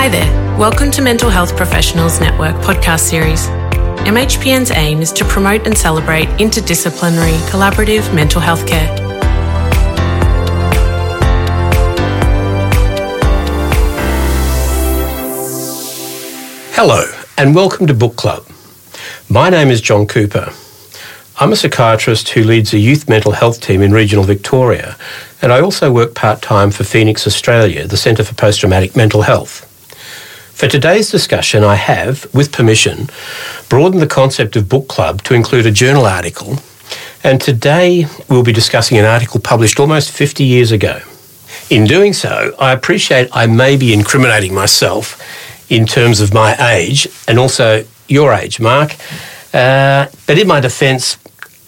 Hi there. Welcome to Mental Health Professionals Network podcast series. MHPN's aim is to promote and celebrate interdisciplinary, collaborative mental health care. Hello, and welcome to Book Club. My name is John Cooper. I'm a psychiatrist who leads a youth mental health team in regional Victoria, and I also work part time for Phoenix Australia, the Centre for Post Traumatic Mental Health. For today's discussion, I have, with permission, broadened the concept of book club to include a journal article, and today we'll be discussing an article published almost 50 years ago. In doing so, I appreciate I may be incriminating myself in terms of my age and also your age, Mark. Uh, but in my defence,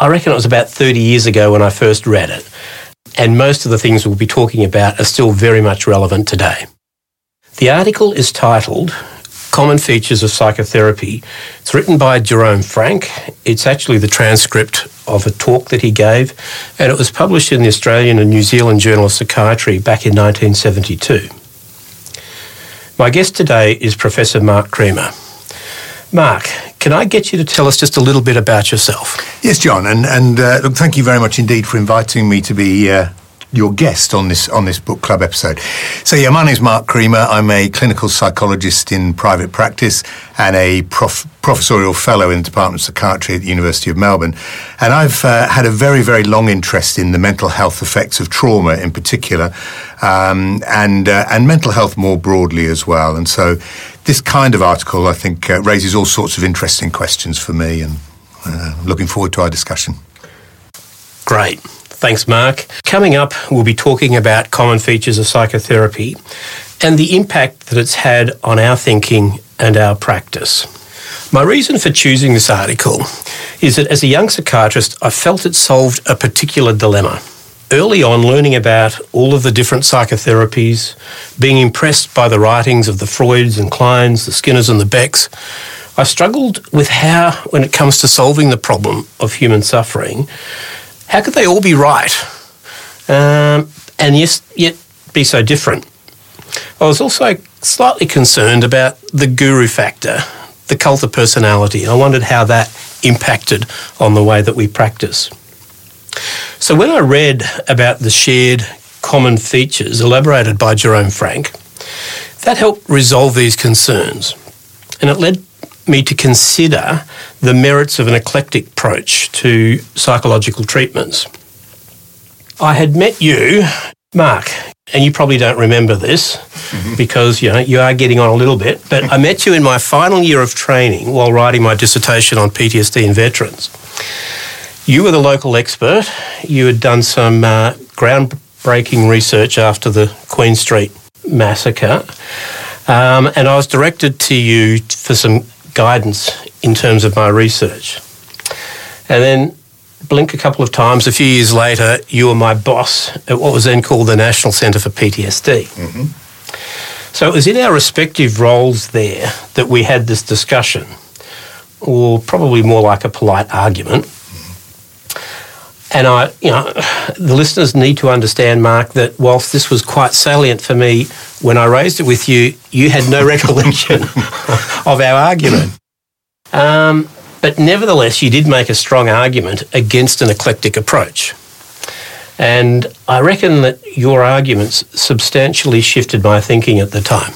I reckon it was about 30 years ago when I first read it, and most of the things we'll be talking about are still very much relevant today. The article is titled Common Features of Psychotherapy. It's written by Jerome Frank. It's actually the transcript of a talk that he gave, and it was published in the Australian and New Zealand Journal of Psychiatry back in 1972. My guest today is Professor Mark Creamer. Mark, can I get you to tell us just a little bit about yourself? Yes, John, and and uh, look, thank you very much indeed for inviting me to be uh, your guest on this on this book club episode. So yeah, my name is Mark Creamer. I'm a clinical psychologist in private practice and a prof- professorial fellow in the Department of Psychiatry at the University of Melbourne. And I've uh, had a very very long interest in the mental health effects of trauma in particular, um, and uh, and mental health more broadly as well. And so this kind of article, I think, uh, raises all sorts of interesting questions for me, and uh, looking forward to our discussion. Great. Thanks, Mark. Coming up, we'll be talking about common features of psychotherapy and the impact that it's had on our thinking and our practice. My reason for choosing this article is that as a young psychiatrist, I felt it solved a particular dilemma. Early on, learning about all of the different psychotherapies, being impressed by the writings of the Freuds and Kleins, the Skinners and the Becks, I struggled with how, when it comes to solving the problem of human suffering, how could they all be right? Um, and yes, yet be so different. I was also slightly concerned about the guru factor, the cult of personality. I wondered how that impacted on the way that we practice. So when I read about the shared common features elaborated by Jerome Frank, that helped resolve these concerns. And it led me to consider the merits of an eclectic approach to psychological treatments. I had met you, Mark, and you probably don't remember this mm-hmm. because you know you are getting on a little bit. But I met you in my final year of training while writing my dissertation on PTSD in veterans. You were the local expert. You had done some uh, groundbreaking research after the Queen Street massacre, um, and I was directed to you for some guidance in terms of my research. And then blink a couple of times, a few years later, you were my boss at what was then called the National Centre for PTSD. Mm-hmm. So it was in our respective roles there that we had this discussion, or probably more like a polite argument. And I, you know, the listeners need to understand, Mark, that whilst this was quite salient for me when I raised it with you, you had no recollection of our argument. Um, but nevertheless, you did make a strong argument against an eclectic approach. And I reckon that your arguments substantially shifted my thinking at the time.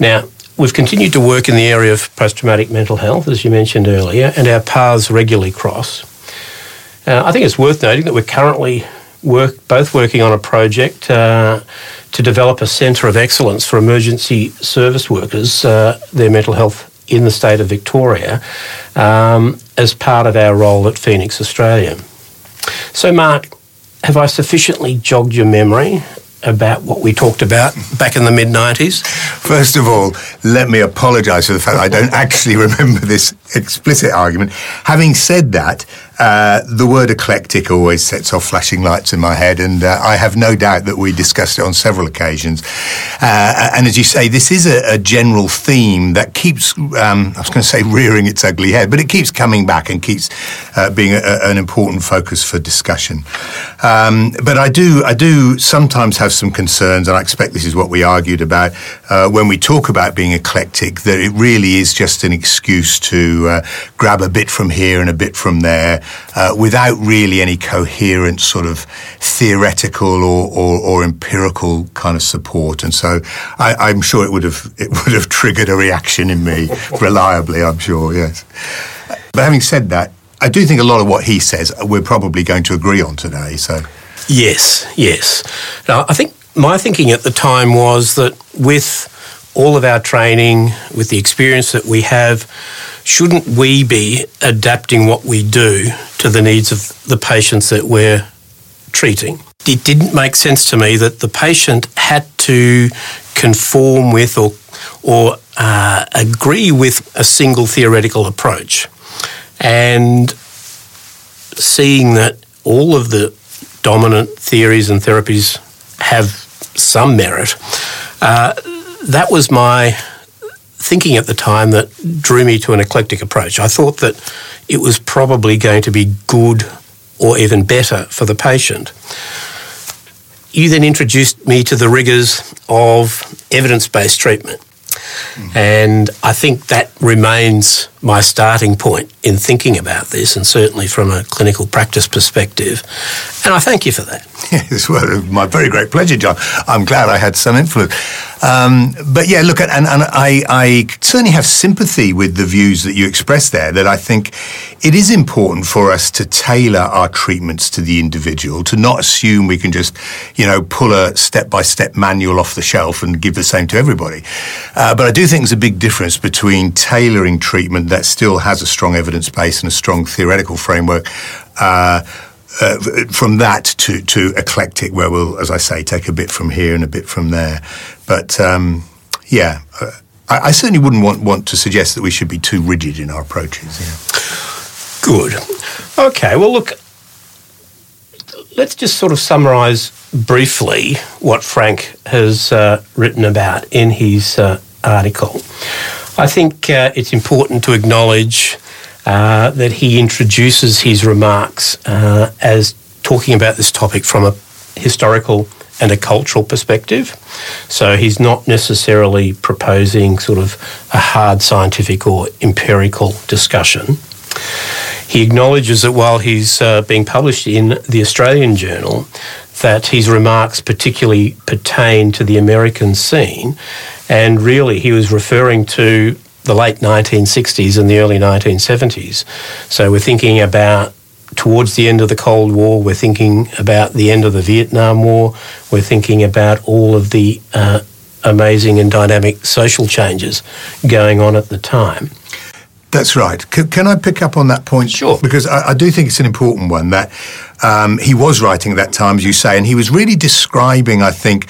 Now, we've continued to work in the area of post traumatic mental health, as you mentioned earlier, and our paths regularly cross. Uh, I think it's worth noting that we're currently work, both working on a project uh, to develop a centre of excellence for emergency service workers, uh, their mental health in the state of Victoria, um, as part of our role at Phoenix Australia. So, Mark, have I sufficiently jogged your memory about what we talked about back in the mid 90s? First of all, let me apologise for the fact I don't actually remember this explicit argument. Having said that, uh, the word eclectic always sets off flashing lights in my head, and uh, I have no doubt that we discussed it on several occasions. Uh, and as you say, this is a, a general theme that keeps, um, I was going to say, rearing its ugly head, but it keeps coming back and keeps uh, being a, an important focus for discussion. Um, but I do, I do sometimes have some concerns, and I expect this is what we argued about uh, when we talk about being eclectic, that it really is just an excuse to grab a bit from here and a bit from there uh, without really any coherent sort of theoretical or, or, or empirical kind of support. And so I, am sure it would have it would have triggered a reaction in me reliably. I'm sure, yes. But having said that, I do think a lot of what he says we're probably going to agree on today. So yes, yes. Now I think my thinking at the time was that with all of our training, with the experience that we have, shouldn't we be adapting what we do to the needs of the patients that we're treating? It didn't make sense to me that the patient had to conform with or, or uh, agree with a single theoretical approach. And seeing that all of the dominant theories and therapies have some merit, uh, that was my thinking at the time that drew me to an eclectic approach. I thought that it was probably going to be good or even better for the patient. You then introduced me to the rigours of evidence based treatment. Mm-hmm. And I think that remains my starting point in thinking about this, and certainly from a clinical practice perspective. And I thank you for that. Yes, well, my very great pleasure, John. I'm glad I had some influence. Um, but yeah, look, and, and I, I certainly have sympathy with the views that you expressed there. That I think it is important for us to tailor our treatments to the individual, to not assume we can just, you know, pull a step-by-step manual off the shelf and give the same to everybody. Uh, but I do think there's a big difference between tailoring treatment that still has a strong evidence base and a strong theoretical framework. Uh, uh, from that to, to eclectic, where we'll, as I say, take a bit from here and a bit from there. But um, yeah, uh, I, I, certainly wouldn't want, want to suggest that we should be too rigid in our approaches. Yeah. Good. Okay, well, look, let's just sort of summarise briefly what Frank has uh, written about in his uh, article. I think uh, it's important to acknowledge uh, that he introduces his remarks uh, as talking about this topic from a historical and a cultural perspective. So he's not necessarily proposing sort of a hard scientific or empirical discussion. He acknowledges that while he's uh, being published in the Australian Journal, that his remarks particularly pertain to the American scene, and really he was referring to the late 1960s and the early 1970s. So we're thinking about towards the end of the Cold War, we're thinking about the end of the Vietnam War, we're thinking about all of the uh, amazing and dynamic social changes going on at the time. That's right. C- can I pick up on that point? Sure. Because I, I do think it's an important one that um, he was writing at that time, as you say, and he was really describing, I think,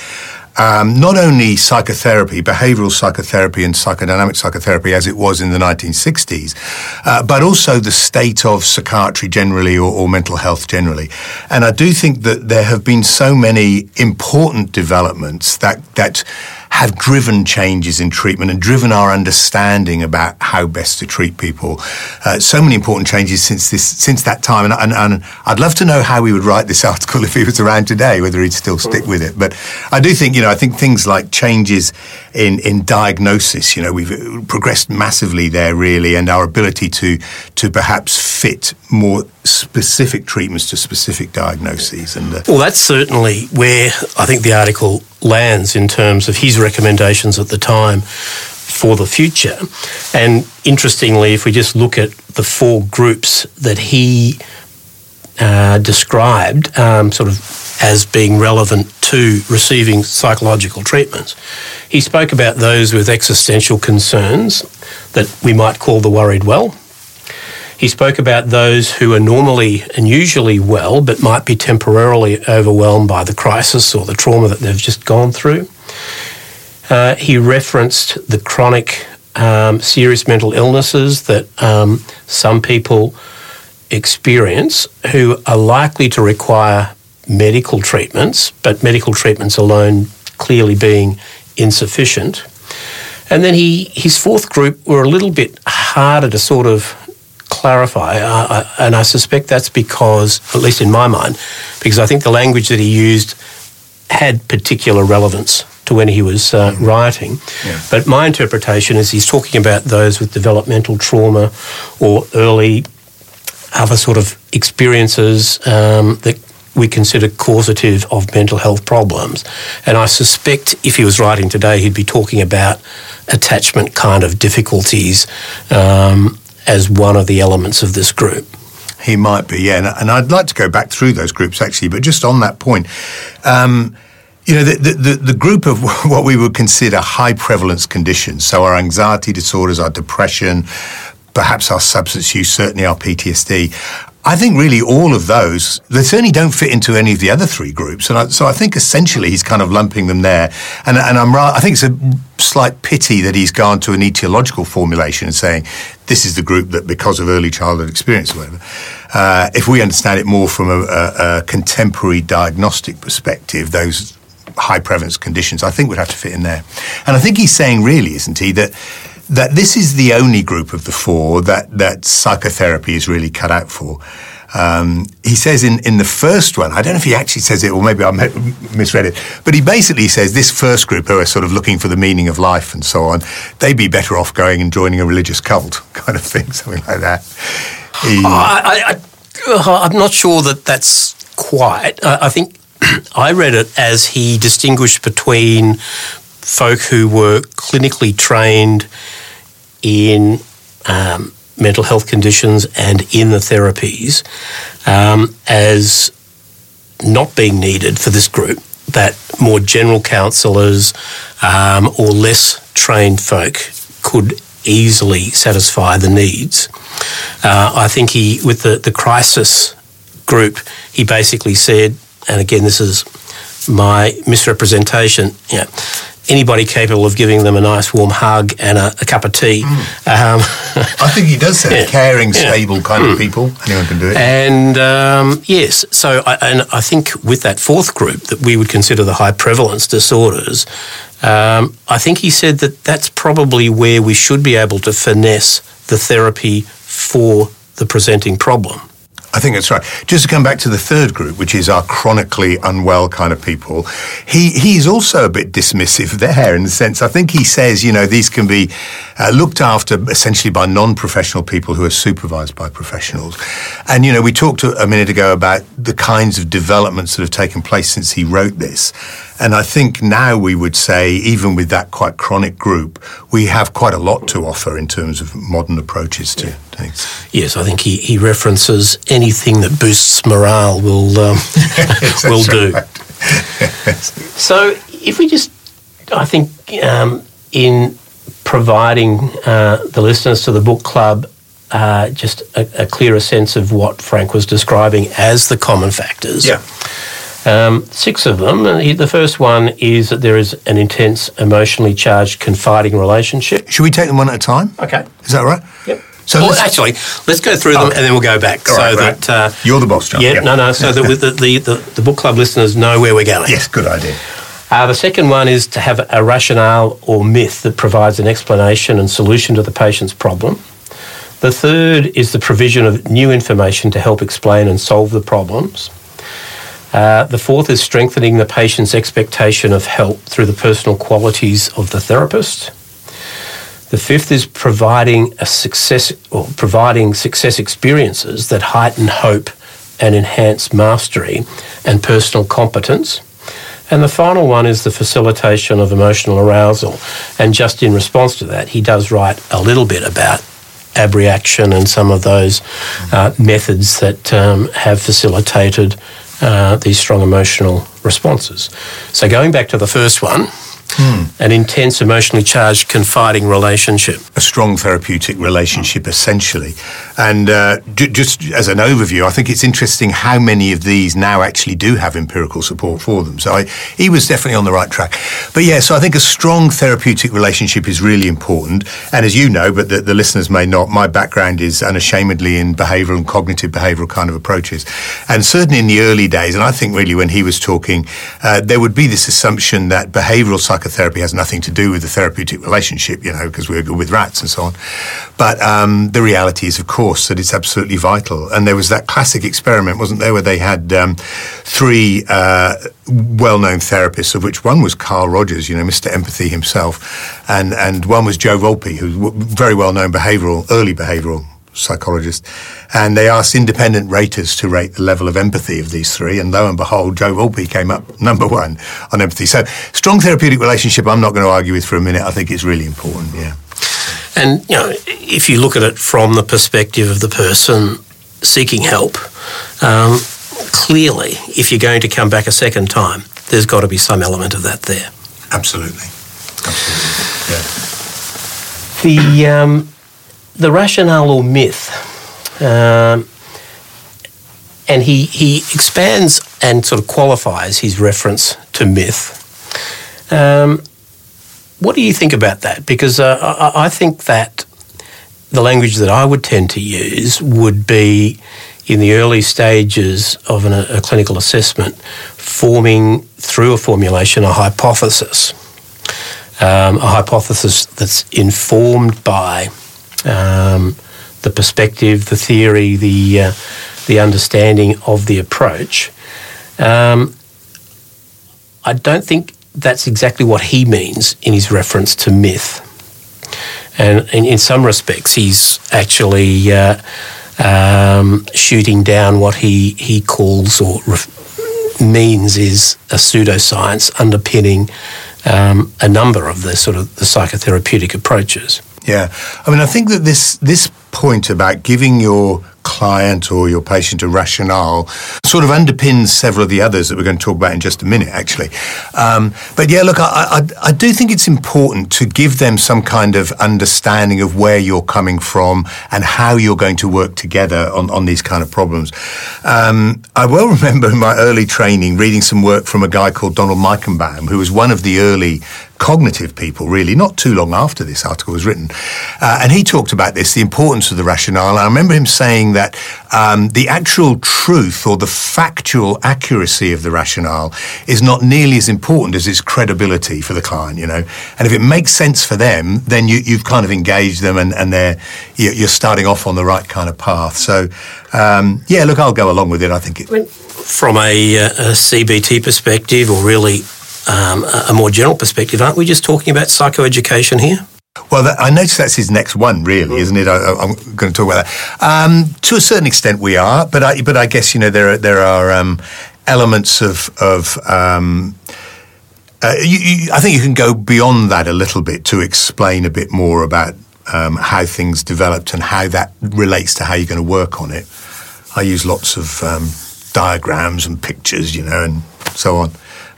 um, not only psychotherapy, behavioral psychotherapy and psychodynamic psychotherapy as it was in the 1960s, uh, but also the state of psychiatry generally or, or, mental health generally. And I do think that there have been so many important developments that, that have driven changes in treatment and driven our understanding about how best to treat people. Uh, so many important changes since this since that time, and, and, and, I'd love to know how he would write this article if he was around today, whether he'd still stick with it. But I do think you know I think things like changes in in diagnosis, you know, we've progressed massively there really, and our ability to to perhaps fit more specific treatments to specific diagnoses. And uh, well, that's certainly where I think the article lands in terms of his recommendations at the time for the future. And interestingly, if we just look at the four groups that he uh, described, um, sort of as being relevant to receiving psychological treatments. He spoke about those with existential concerns that we might call the worried well. He spoke about those who are normally and usually well, but might be temporarily overwhelmed by the crisis or the trauma that they've just gone through. Uh, he referenced the chronic, um, serious mental illnesses that um, some people experience who are likely to require medical treatments, but medical treatments alone clearly being insufficient. And then he, his fourth group were a little bit harder to sort of clarify, uh, and I suspect that's because, at least in my mind, because I think the language that he used had particular relevance to when he was uh, mm. writing. Yeah. But my interpretation is he's talking about those with developmental trauma or early other sort of experiences um, that we consider causative of mental health problems. And I suspect if he was writing today, he'd be talking about attachment kind of difficulties um, as one of the elements of this group. He might be, yeah. And, I'd like to go back through those groups actually, but just on that point, um, you know, the, the, the, group of what we would consider high prevalence conditions, so our anxiety disorders, our depression, perhaps our substance use, certainly our PTSD, I think really all of those, they certainly don't fit into any of the other three groups. And I, so I think essentially he's kind of lumping them there. And, and I'm I think it's a slight pity that he's gone to an etiological formulation and saying this is the group that because of early childhood experience or whatever. Uh, if we understand it more from a, a, a contemporary diagnostic perspective, those high prevalence conditions, I think would have to fit in there. And I think he's saying really, isn't he, that that this is the only group of the four that, that psychotherapy is really cut out for. Um, he says in, in the first one, I don't know if he actually says it or maybe I misread it, but he basically says this first group who are sort of looking for the meaning of life and so on, they'd be better off going and joining a religious cult kind of thing, something like that. He, I, am not sure that that's quite. I, I think I read it as he distinguished between folk who were clinically trained in um, mental health conditions and in the therapies um, as not being needed for this group, that more general counsellors um, or less trained folk could easily satisfy the needs. Uh, I think he, with the, the crisis group, he basically said, and again, this is my misrepresentation, yeah, anybody capable of giving them a nice warm hug and a, a cup of tea. Mm. Um, I think he does say yeah, caring, yeah. stable kind mm. of people. Anyone can do it. And um, yes, so I, and I think with that fourth group that we would consider the high prevalence disorders, um, I think he said that that's probably where we should be able to finesse the therapy for the presenting problem. I think that's right. Just to come back to the third group, which is our chronically unwell kind of people, he he's also a bit dismissive there in the sense. I think he says, you know, these can be uh, looked after essentially by non-professional people who are supervised by professionals. And you know, we talked a minute ago about the kinds of developments that have taken place since he wrote this. And I think now we would say, even with that quite chronic group, we have quite a lot to offer in terms of modern approaches to yeah. things. Yes, I think he, he references anything that boosts morale will um, will do. so if we just, I think, um, in providing uh, the listeners to the book club uh, just a, a, clearer sense of what Frank was describing as the common factors. Yeah. Um, six of them. The first one is that there is an intense, emotionally charged, confiding relationship. Should we take them one at a time? Okay. Is that right? Yep. So well, actually, let's go through them oh. and then we'll go back. All so right, that right. Uh, you're the boss, John. Yeah, no, no. So that the, the, the, the book club listeners know where we're going. Yes, good idea. Uh, the second one is to have a rationale or myth that provides an explanation and solution to the patient's problem. The third is the provision of new information to help explain and solve the problems. Uh, the fourth is strengthening the patient's expectation of help through the personal qualities of the therapist. The fifth is providing a success or providing success experiences that heighten hope and enhance mastery and personal competence. And the final one is the facilitation of emotional arousal. And just in response to that, he does write a little bit about abreaction and some of those uh, methods that um, have facilitated uh, these strong emotional responses. So, going back to the first one, Hmm. An intense, emotionally charged, confiding relationship. A strong therapeutic relationship, essentially. And uh, just as an overview, I think it's interesting how many of these now actually do have empirical support for them. So I, he was definitely on the right track. But yeah, so I think a strong therapeutic relationship is really important. And as you know, but the, the listeners may not, my background is unashamedly in behavioural and cognitive behavioural kind of approaches. And certainly in the early days, and I think really when he was talking, uh, there would be this assumption that behavioural psychotherapy has nothing to do with the therapeutic relationship, you know, because we're good with rats and so on. But um, the reality is, of course, that it's absolutely vital. And there was that classic experiment, wasn't there, where they had um, three uh, well-known therapists, of which one was Carl Rogers, you know, Mr. Empathy himself, and and one was Joe Wolpe, who's very well-known behavioural, early behavioural psychologist, and they asked independent raters to rate the level of empathy of these three, and lo and behold, Joe Wolpe came up number one on empathy. So, strong therapeutic relationship. I'm not going to argue with for a minute. I think it's really important. Yeah. And you know, if you look at it from the perspective of the person seeking help, um, clearly, if you're going to come back a second time, there's got to be some element of that there. Absolutely. Absolutely. Yeah. The um, the rationale or myth, um, and he he expands and sort of qualifies his reference to myth. Um, what do you think about that? Because uh, I, I think that the language that I would tend to use would be in the early stages of an, a clinical assessment, forming through a formulation a hypothesis. Um, a hypothesis that's informed by um, the perspective, the theory, the uh, the understanding of the approach. Um, I don't think that's exactly what he means in his reference to myth. And, in some respects, he's actually uh, um, shooting down what he, he calls or ref- means is a pseudoscience underpinning um, a number of the sort of the psychotherapeutic approaches. Yeah, I mean, I think that this this point about giving your client or your patient a rationale sort of underpins several of the others that we're going to talk about in just a minute, actually. Um, but yeah, look, I, I, I, do think it's important to give them some kind of understanding of where you're coming from and how you're going to work together on, on these kind of problems. Um, I well remember in my early training reading some work from a guy called Donald Meichenbaum, who was one of the early cognitive people, really, not too long after this article was written. Uh, and he talked about this, the importance of the rationale. And I remember him saying that um, the actual truth or the factual accuracy of the rationale is not nearly as important as its credibility for the client, you know. And if it makes sense for them, then you, have kind of engaged them and, and they're, you're starting off on the right kind of path. So, um, yeah, look, I'll go along with it. I think it. From a, uh, a CBT perspective, or really um, a more general perspective, aren't we just talking about psychoeducation here? Well, that, I notice that's his next one, really, isn't it? I, am going to talk about that. Um, to a certain extent, we are, but I, but I guess you know there are there are um, elements of of. Um, uh, you, you, I think you can go beyond that a little bit to explain a bit more about um, how things developed and how that relates to how you're going to work on it. I use lots of um, diagrams and pictures, you know, and so on.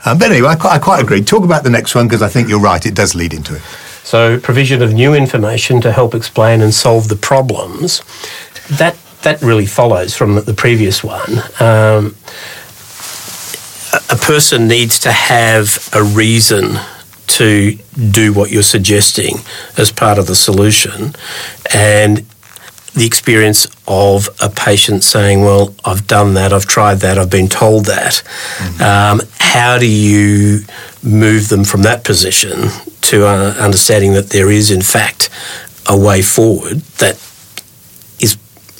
Um, but anyway, I quite, I quite agree. Talk about the next one because I think you're right. It does lead into it. So, provision of new information to help explain and solve the problems. That that really follows from the previous one. Um, a person needs to have a reason to do what you're suggesting as part of the solution, and the experience of a patient saying, Well, I've done that, I've tried that, I've been told that. Mm-hmm. Um, how do you move them from that position to uh, understanding that there is, in fact, a way forward that is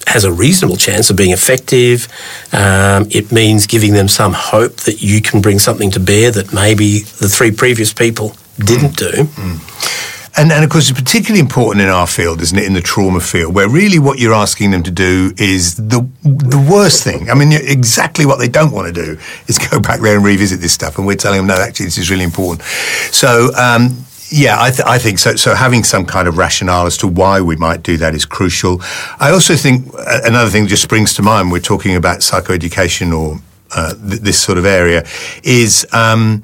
has a reasonable chance of being effective. Um, it means giving them some hope that you can bring something to bear that maybe the three previous people didn't mm. do. Mm. And, and of course, it's particularly important in our field, isn't it, in the trauma field, where really what you're asking them to do is the the worst thing. I mean, exactly what they don't want to do is go back there and revisit this stuff. And we're telling them, no, actually, this is really important. So, um, yeah, I, th- I, think so. So having some kind of rationale as to why we might do that is crucial. I also think uh, another thing that just springs to mind. We're talking about psychoeducation or uh, th- this sort of area is um,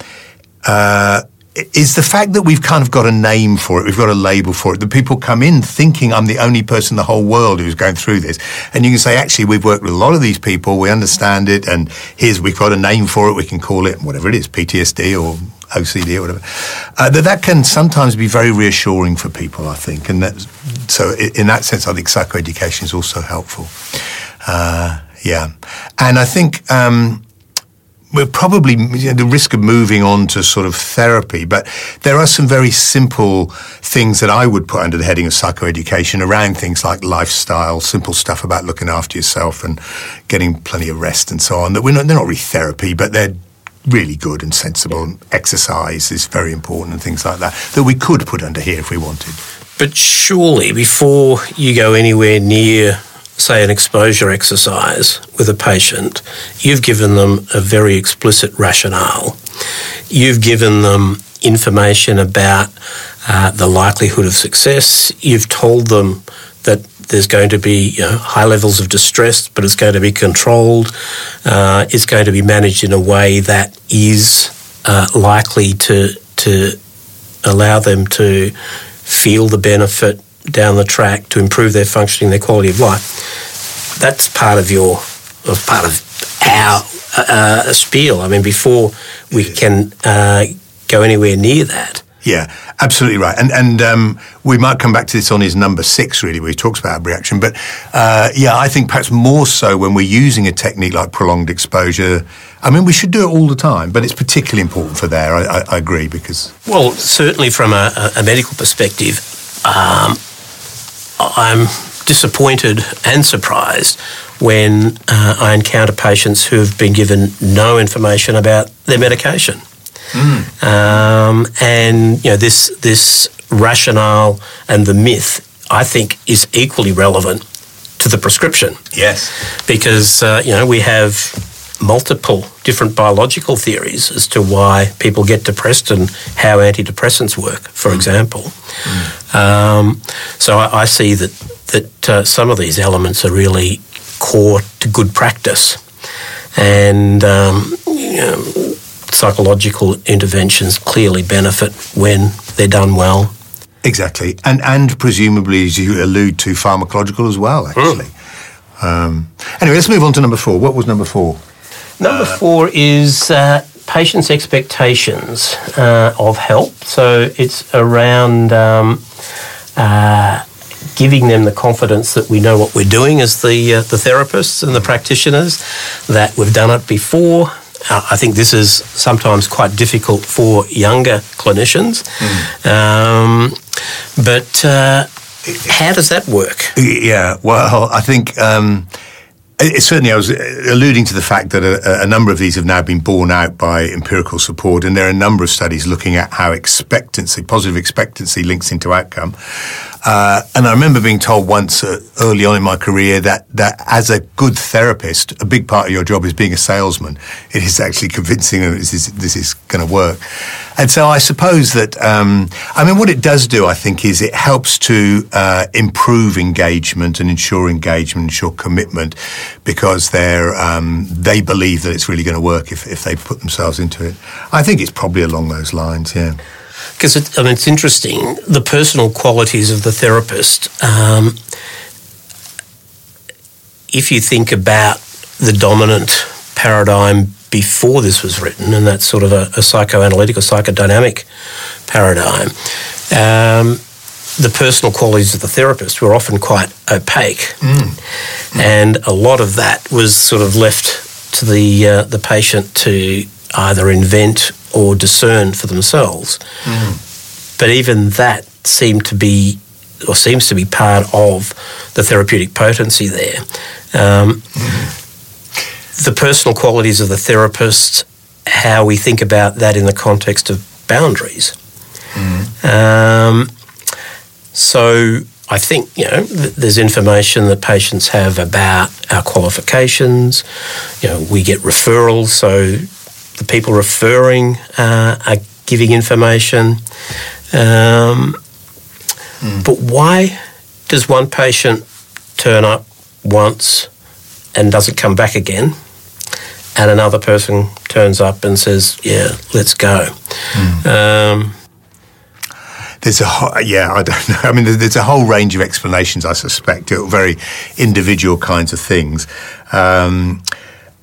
uh, is the fact that we've kind of got a name for it, we've got a label for it, that people come in thinking I'm the only person in the whole world who's going through this. And you can say, actually, we've worked with a lot of these people, we understand it, and here's, we've got a name for it, we can call it whatever it is, PTSD or OCD or whatever. Uh, that that can sometimes be very reassuring for people, I think. And so in that sense, I think psychoeducation is also helpful. Uh, yeah. And I think, um, we're probably you know, the risk of moving on to sort of therapy, but there are some very simple things that I would put under the heading of psychoeducation around things like lifestyle, simple stuff about looking after yourself and getting plenty of rest and so on. That we're not, they're not really therapy, but they're really good and sensible. Exercise is very important and things like that that we could put under here if we wanted. But surely, before you go anywhere near say, an exposure exercise with a patient, you've given them a very explicit rationale. You've given them information about uh, the likelihood of success. You've told them that there's going to be you know, high levels of distress, but it's going to be controlled. Uh, it's going to be managed in a way that is uh, likely to to allow them to feel the benefit down the track to improve their functioning, their quality of life. That's part of your, part of our uh, uh, spiel. I mean, before we can uh, go anywhere near that. Yeah, absolutely right. And and um, we might come back to this on his number six, really, where he talks about reaction. But uh, yeah, I think perhaps more so when we're using a technique like prolonged exposure. I mean, we should do it all the time, but it's particularly important for there. I, I, I agree because. Well, certainly from a, a medical perspective, um, I'm disappointed and surprised when uh, I encounter patients who have been given no information about their medication. Mm. Um, and you know this this rationale and the myth, I think, is equally relevant to the prescription. Yes, because uh, you know we have multiple different biological theories as to why people get depressed and how antidepressants work, for mm. example. Mm. Um, so I, I, see that that uh, some of these elements are really core to good practice, and um, you know, psychological interventions clearly benefit when they're done well. Exactly, and and presumably, as you allude to, pharmacological as well. Actually. Mm. Um, anyway, let's move on to number four. What was number four? Number four is uh, patients' expectations uh, of help. So it's around um, uh, giving them the confidence that we know what we're doing as the uh, the therapists and the practitioners, that we've done it before. Uh, I think this is sometimes quite difficult for younger clinicians, mm. um, but uh, how does that work? Yeah, well, I think. Um, certainly, I was uh, alluding to the fact that a, a, number of these have now been borne out by empirical support, and there are a number of studies looking at how expectancy, positive expectancy, links into outcome. Uh, and I remember being told once uh, early on in my career that, that as a good therapist, a big part of your job is being a salesman. It is actually convincing them this is, this is going to work. And so I suppose that, um, I mean, what it does do, I think, is it helps to uh, improve engagement and ensure engagement, ensure commitment, because they're, um, they believe that it's really going to work if, if they put themselves into it. I think it's probably along those lines, yeah because it, I mean, it's interesting the personal qualities of the therapist. Um, if you think about the dominant paradigm before this was written, and that's sort of a, a psychoanalytic or psychodynamic paradigm, um, the personal qualities of the therapist were often quite opaque, mm. and a lot of that was sort of left to the uh, the patient to either invent or discern for themselves. Mm. But even that seemed to be, or seems to be part of the therapeutic potency there. Um, mm. The personal qualities of the therapist, how we think about that in the context of boundaries. Mm. Um, so I think you know th- there's information that patients have about our qualifications. You know, we get referrals, so the people referring uh, are giving information. Um, mm. But why does one patient turn up once and doesn't come back again? and another person turns up and says, "Yeah, let's go." Mm. Um, there's a whole, yeah, I don't know. I mean, there's a whole range of explanations. I suspect, very individual kinds of things. Um,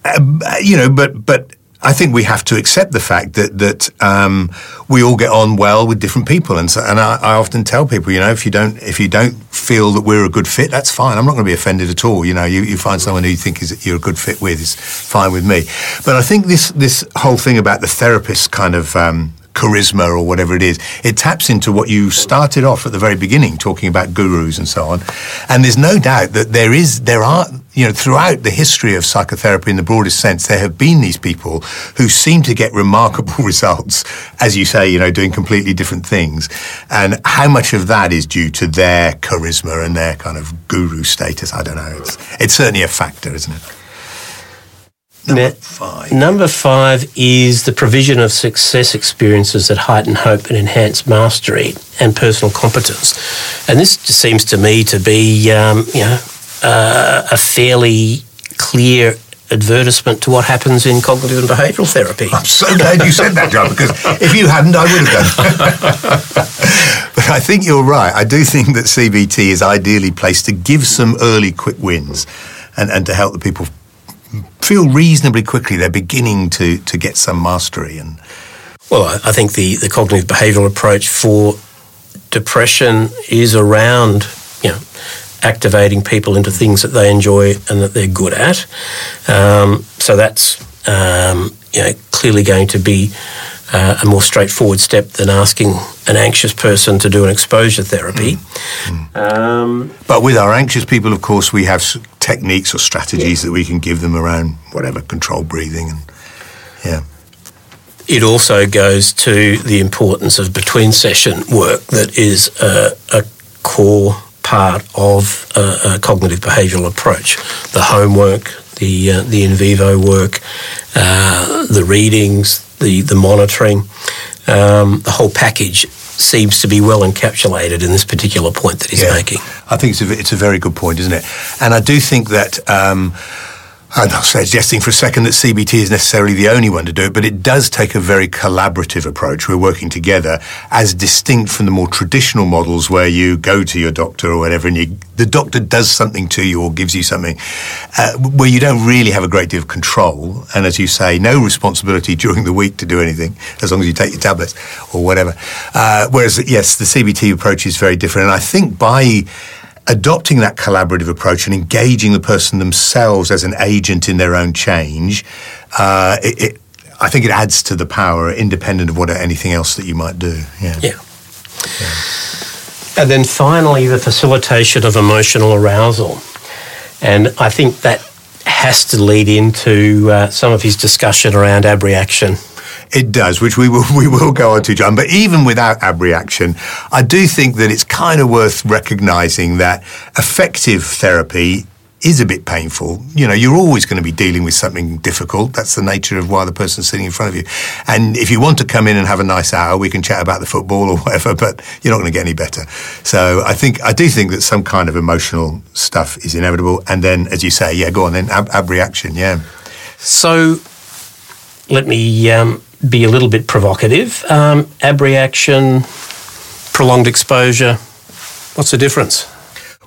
uh, you know, but but I think we have to accept the fact that that um, we all get on well with different people, and so, and I, I, often tell people, you know, if you don't if you don't feel that we're a good fit, that's fine. I'm not going to be offended at all. You know, you, you find someone who you think is you're a good fit with is fine with me. But I think this this whole thing about the therapist kind of um, charisma or whatever it is. It taps into what you started off at the very beginning, talking about gurus and so on. And there's no doubt that there is, there are, you know, throughout the history of psychotherapy in the broadest sense, there have been these people who seem to get remarkable results, as you say, you know, doing completely different things. And how much of that is due to their charisma and their kind of guru status? I don't know. It's, it's certainly a factor, isn't it? Number five. Number five is the provision of success experiences that heighten hope and enhance mastery and personal competence. And this just seems to me to be, um, you know, uh, a fairly clear advertisement to what happens in cognitive and behavioural therapy. I'm so glad you said that, John, because if you hadn't, I would have done. but I think you're right. I do think that CBT is ideally placed to give some early quick wins and, and to help the people feel reasonably quickly they're beginning to, to get some mastery. And well, I think the, the cognitive behavioural approach for depression is around activating people into things that they enjoy and that they're good at. Um, so that's um, you know clearly going to be uh, a more straightforward step than asking an anxious person to do an exposure therapy. Mm. Mm. Um, but with our anxious people, of course, we have techniques or strategies yeah. that we can give them around whatever control breathing and yeah. It also goes to the importance of between session work that is a, a core part of a, a, cognitive behavioural approach. The homework, the uh, the in vivo work, uh, the readings, the the monitoring, um, the whole package seems to be well encapsulated in this particular point that he's yeah. making. I think it's a, it's a very good point, isn't it? And I do think that. Um, I'm not suggesting for a second that CBT is necessarily the only one to do it, but it does take a very collaborative approach. We're working together as distinct from the more traditional models where you go to your doctor or whatever and you, the doctor does something to you or gives you something uh, where you don't really have a great deal of control. And as you say, no responsibility during the week to do anything as long as you take your tablets or whatever. Uh, whereas, yes, the CBT approach is very different. And I think by adopting that collaborative approach and engaging the person themselves as an agent in their own change, uh, it, it, I think it adds to the power, independent of what anything else that you might do. Yeah. yeah. yeah. And then finally, the facilitation of emotional arousal. And I think that has to lead into uh, some of his discussion around abreaction it does, which we will we will go on to, John. But even without abreaction, I do think that it's kind of worth recognising that effective therapy is a bit painful. You know, you're always going to be dealing with something difficult. That's the nature of why the person's sitting in front of you. And if you want to come in and have a nice hour, we can chat about the football or whatever, but you're not going to get any better. So I think, I do think that some kind of emotional stuff is inevitable. And then, as you say, yeah, go on then, ab, ab reaction, yeah. So let me um, be a little bit provocative. Um, abreaction, prolonged exposure, what's the difference?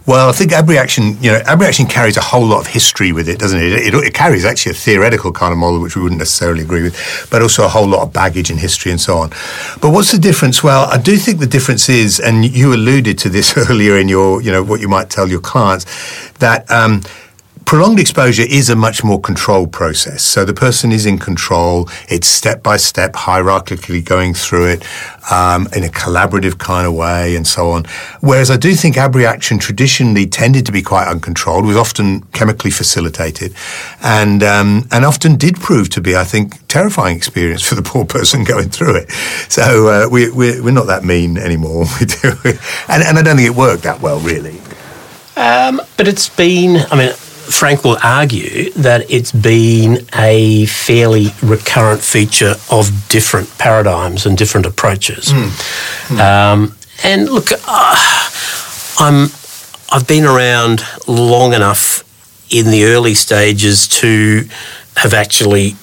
Well, I think abreaction, you know, abreaction carries a whole lot of history with it, doesn't it? It, it? carries actually a theoretical kind of model, which we wouldn't necessarily agree with, but also a whole lot of baggage and history and so on. But what's the difference? Well, I do think the difference is, and you alluded to this earlier in your, you know, what you might tell your clients, that um, prolonged exposure is a much more controlled process. So the person is in control. It's step by step, hierarchically going through it um, in a collaborative kind of way, and so on. Whereas I do think abreaction traditionally tended to be quite uncontrolled, was often chemically facilitated, and um, and often did prove to be, I think, terrifying experience for the poor person going through it. So uh, we, we're, we're not that mean anymore. We do, and, and I don't think it worked that well, really. Um, but it's been, I mean, Frank will argue that it's been a fairly recurrent feature of different paradigms and different approaches. Mm. Mm. Um, and look, uh, I'm I've been around long enough in the early stages to have actually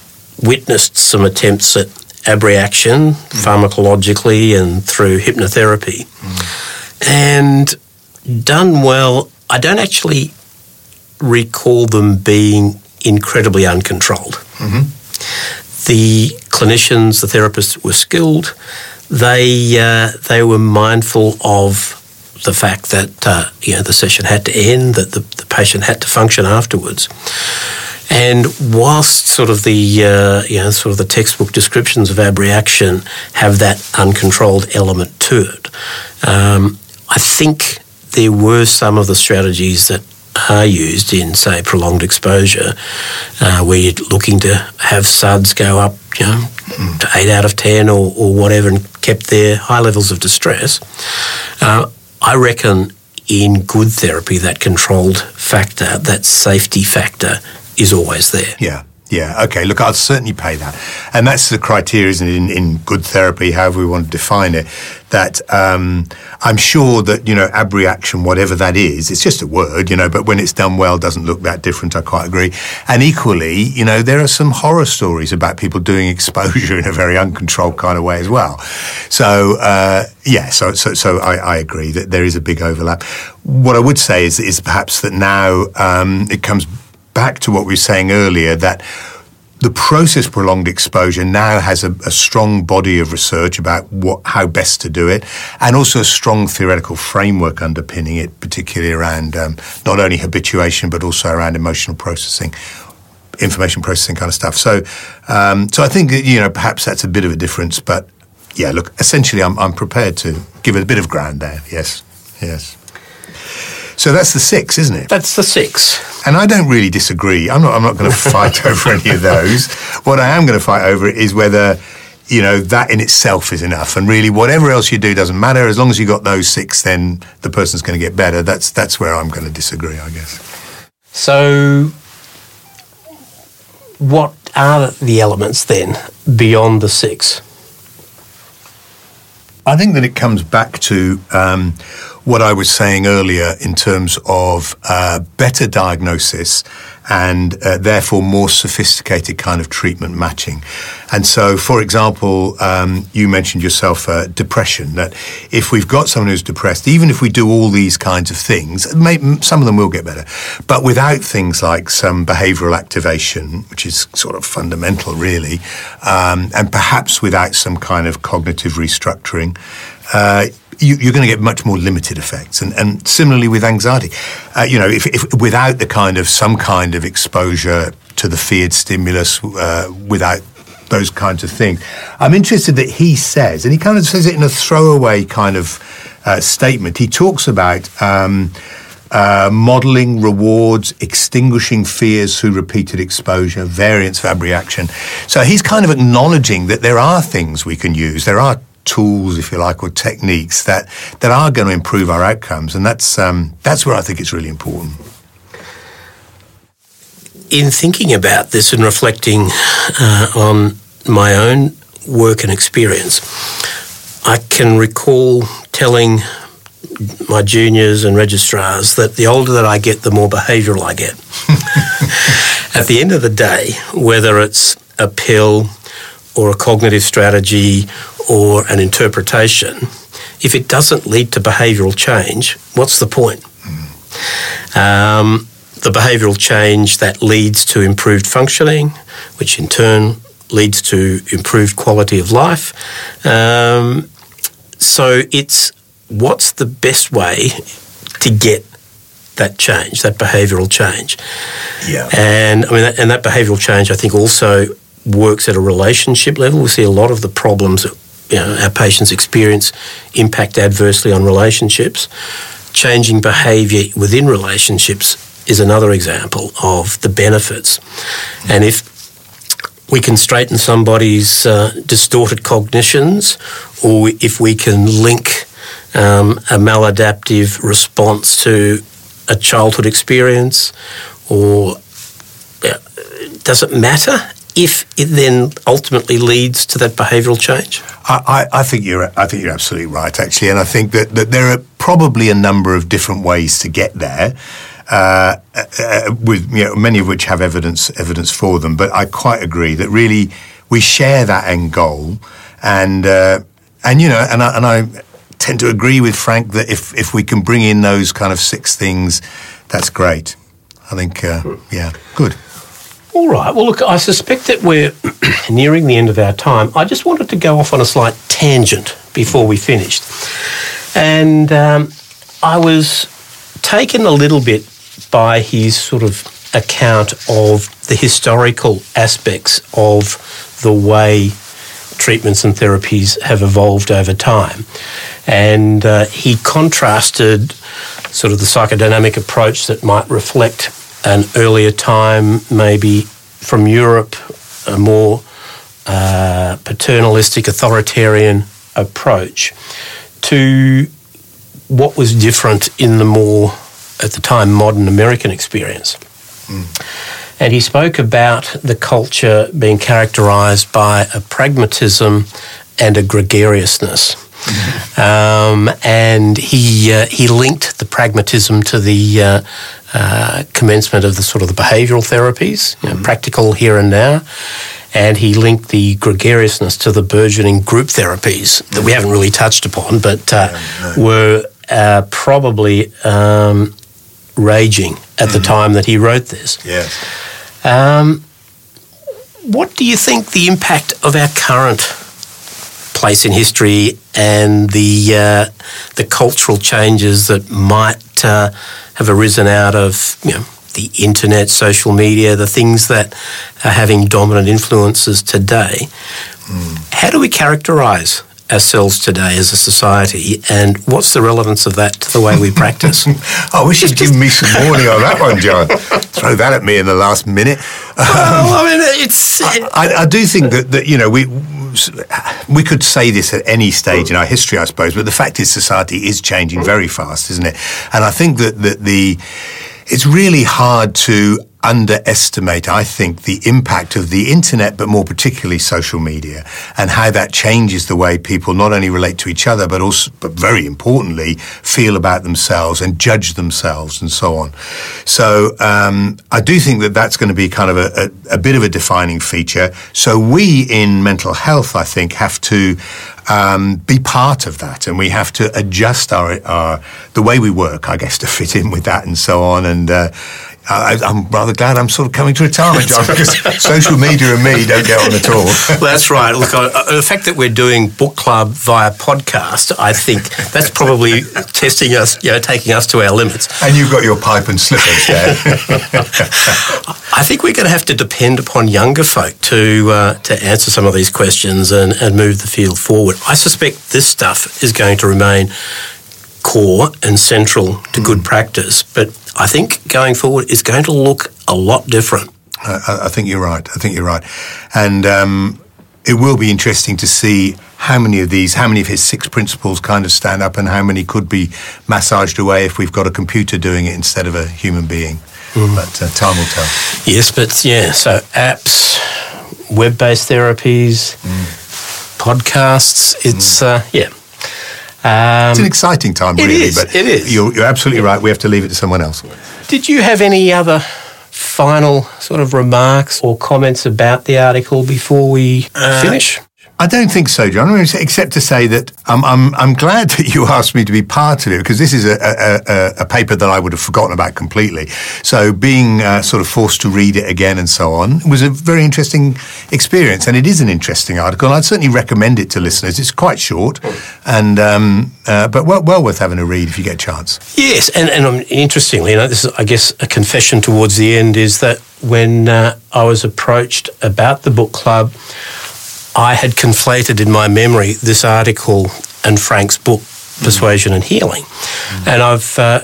witnessed some attempts at abreaction mm. pharmacologically and through hypnotherapy. Mm. And done well, I don't actually recall them being incredibly uncontrolled. Mm-hmm. The clinicians, the therapists were skilled. They uh, they were mindful of the fact that uh, you know the session had to end, that the, the patient had to function afterwards. And whilst sort of the uh, you know sort of the textbook descriptions of abreaction have that uncontrolled element to it, um, I think there were some of the strategies that are used in, say, prolonged exposure, uh, where you're looking to have SUDS go up, you know, to eight out of ten or, or whatever, and kept their high levels of distress. Uh, I reckon in good therapy, that controlled factor, that safety factor, is always there. Yeah. Yeah, okay. Look, I'll certainly pay that. And that's the criteria, isn't it, in, in good therapy, however we want to define it, that um, I'm sure that, you know, abreaction, whatever that is, it's just a word, you know, but when it's done well, doesn't look that different. I quite agree. And equally, you know, there are some horror stories about people doing exposure in a very uncontrolled kind of way as well. So, uh, yeah, so, so, so I, I, agree that there is a big overlap. What I would say is, is perhaps that now um, it comes back to what we were saying earlier that the process prolonged exposure now has a, a, strong body of research about what how best to do it, and also a strong theoretical framework underpinning it, particularly around um, not only habituation but also around emotional processing, information processing kind of stuff. So, um, so I think you know perhaps that's a bit of a difference, but yeah, look, essentially, I'm I'm prepared to give it a bit of ground there. Yes, yes. So that's the six, isn't it? That's the six. And I don't really disagree. I'm not. I'm not going to fight over any of those. What I am going to fight over is whether you know that in itself is enough. And really, whatever else you do doesn't matter as long as you got those six. Then the person's going to get better. That's that's where I'm going to disagree, I guess. So, what are the elements then beyond the six? I think that it comes back to um, what I was saying earlier in terms of uh, better diagnosis and uh, therefore more sophisticated kind of treatment matching. And so, for example, um, you mentioned yourself uh, depression, that if we've got someone who's depressed, even if we do all these kinds of things, may, some of them will get better, but without things like some behavioral activation, which is sort of fundamental, really, um, and perhaps without some kind of cognitive restructuring, uh, you, are going to get much more limited effects. And, and similarly with anxiety, uh, you know, if, if, without the kind of some kind of exposure to the feared stimulus, uh, without those kinds of things, I'm interested that he says, and he kind of says it in a throwaway kind of uh, statement. He talks about. Um, uh, modeling rewards, extinguishing fears through repeated exposure, variance of abreaction. So he's kind of acknowledging that there are things we can use. There are tools, if you like, or techniques that, that are going to improve our outcomes. And that's, um, that's where I think it's really important. In thinking about this and reflecting uh, on my own work and experience, I can recall telling my juniors and registrars that the older that I get, the more behavioural I get. At the end of the day, whether it's a pill or a cognitive strategy or an interpretation, if it doesn't lead to behavioural change, what's the point? Mm. Um, the behavioural change that leads to improved functioning, which in turn leads to improved quality of life. Um, so it's what's the best way to get that change, that behavioural change. Yeah. And I mean, and that behavioural change, I think, also works at a relationship level. We see a lot of the problems that you know, our patients experience impact adversely on relationships. Changing behaviour within relationships is another example of the benefits. And if we can straighten somebody's uh, distorted cognitions, or if we can link um, a maladaptive response to a childhood experience, or uh, does it matter if it then ultimately leads to that behavioural change? I, I, think you're I think you're absolutely right, actually, and I think that, that there are probably a number of different ways to get there. uh, uh, with you know, many of which have evidence evidence for them. But I quite agree that really we share that end goal, and uh, and you know, and I, and I tend to agree with Frank that if if we can bring in those kind of six things, that's great. I think, uh, yeah, good. All right. Well, look, I suspect that we're nearing the end of our time. I just wanted to go off on a slight tangent before we finished. And um, I was taken a little bit by his sort of account of the historical aspects of the way treatments and therapies have evolved over time. And uh, he contrasted sort of the psychodynamic approach that might reflect an earlier time, maybe from Europe, a more uh, paternalistic, authoritarian approach, to what was different in the more, at the time, modern American experience. Mm. And he spoke about the culture being characterized by a pragmatism and a gregariousness. Mm-hmm. Um, and he uh, he linked the pragmatism to the uh, uh, commencement of the sort of the behavioural therapies, you know, mm-hmm. practical here and now, and he linked the gregariousness to the burgeoning group therapies that we haven't really touched upon, but uh, yeah, no. were uh, probably um, raging at mm-hmm. the time that he wrote this. Yes. Um, what do you think the impact of our current place in history and the uh, the cultural changes that might uh, have arisen out of you know the internet, social media, the things that are having dominant influences today. Mm. How do we characterise ourselves today as a society, and what's the relevance of that to the way we practice? I wish you'd given me some warning on that one, John. Throw that at me in the last minute. Well, um, I mean, it's. I, I, I do think that, that you know we we could say this at any stage in our history, I suppose, but the fact is, society is changing very fast, isn't it? And I think that, that the it's really hard to underestimate, I think, the impact of the internet, but more particularly social media, and how that changes the way people not only relate to each other, but also, but very importantly, feel about themselves and judge themselves and so on. So um, I do think that that's going to be kind of a, a, a bit of a defining feature. So we in mental health, I think, have to um, be part of that, and we have to adjust our, our the way we work, I guess, to fit in with that and so on. And uh, I, am rather glad I'm sort of coming to retirement, John, because social media and me don't get on at all. that's right. Look, uh, the fact that we're doing book club via podcast, I think that's probably testing us, you know, taking us to our limits. And you've got your pipe and slippers there. I think we're going to have to depend upon younger folk to uh, to answer some of these questions and, and move the field forward. I suspect this stuff is going to remain core and central to mm. good practice, but I think going forward is going to look a lot different. I, I think you're right. I think you're right, and um, it will be interesting to see how many of these, how many of his six principles kind of stand up, and how many could be massaged away if we've got a computer doing it instead of a human being. Mm. But uh, time will tell. Yes, but yeah, so apps, web-based therapies, mm. podcasts. It's mm. uh, yeah um, it's an exciting time, really. It is. But it is. You're, you're absolutely right. We have to leave it to someone else. Did you have any other final sort of remarks or comments about the article before we uh, finish? I don't think so, John. Except to say that I'm, I'm, I'm glad that you asked me to be part of it because this is a, a, a, paper that I would have forgotten about completely. So being uh, sort of forced to read it again and so on was a very interesting experience, and it is an interesting article. I'd certainly recommend it to listeners. It's quite short, and um, uh, but well, well worth having a read if you get a chance. Yes, and and um, interestingly, you know, this is I guess a confession towards the end is that when uh, I was approached about the book club. I had conflated in my memory this article and Frank's book, Persuasion mm. and Healing, mm. and I've uh,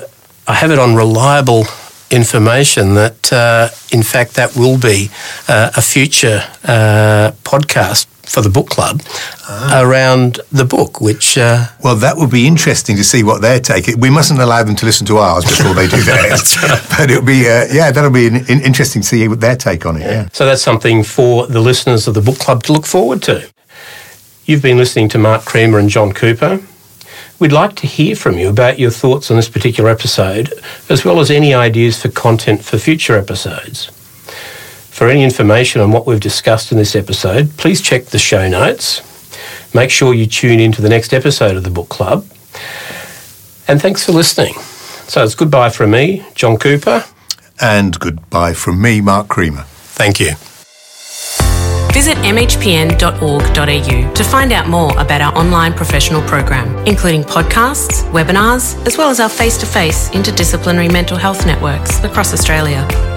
I have it on reliable information that uh, in fact that will be uh, a future uh, podcast for the book club ah. around the book, which. Uh, well, that would be interesting to see what their take. We mustn't allow them to listen to ours before they do theirs. but it'll be, uh, yeah, that'll be an, an interesting to see what their take on it. Yeah. yeah. So that's something for the listeners of the book club to look forward to. You've been listening to Mark Creamer and John Cooper. We'd like to hear from you about your thoughts on this particular episode, as well as any ideas for content for future episodes. For any information on what we've discussed in this episode, please check the show notes. Make sure you tune in to the next episode of the Book Club. And thanks for listening. So it's goodbye from me, John Cooper. And goodbye from me, Mark Creamer. Thank you. Visit mhpn.org.au to find out more about our online professional program, including podcasts, webinars, as well as our face to face interdisciplinary mental health networks across Australia.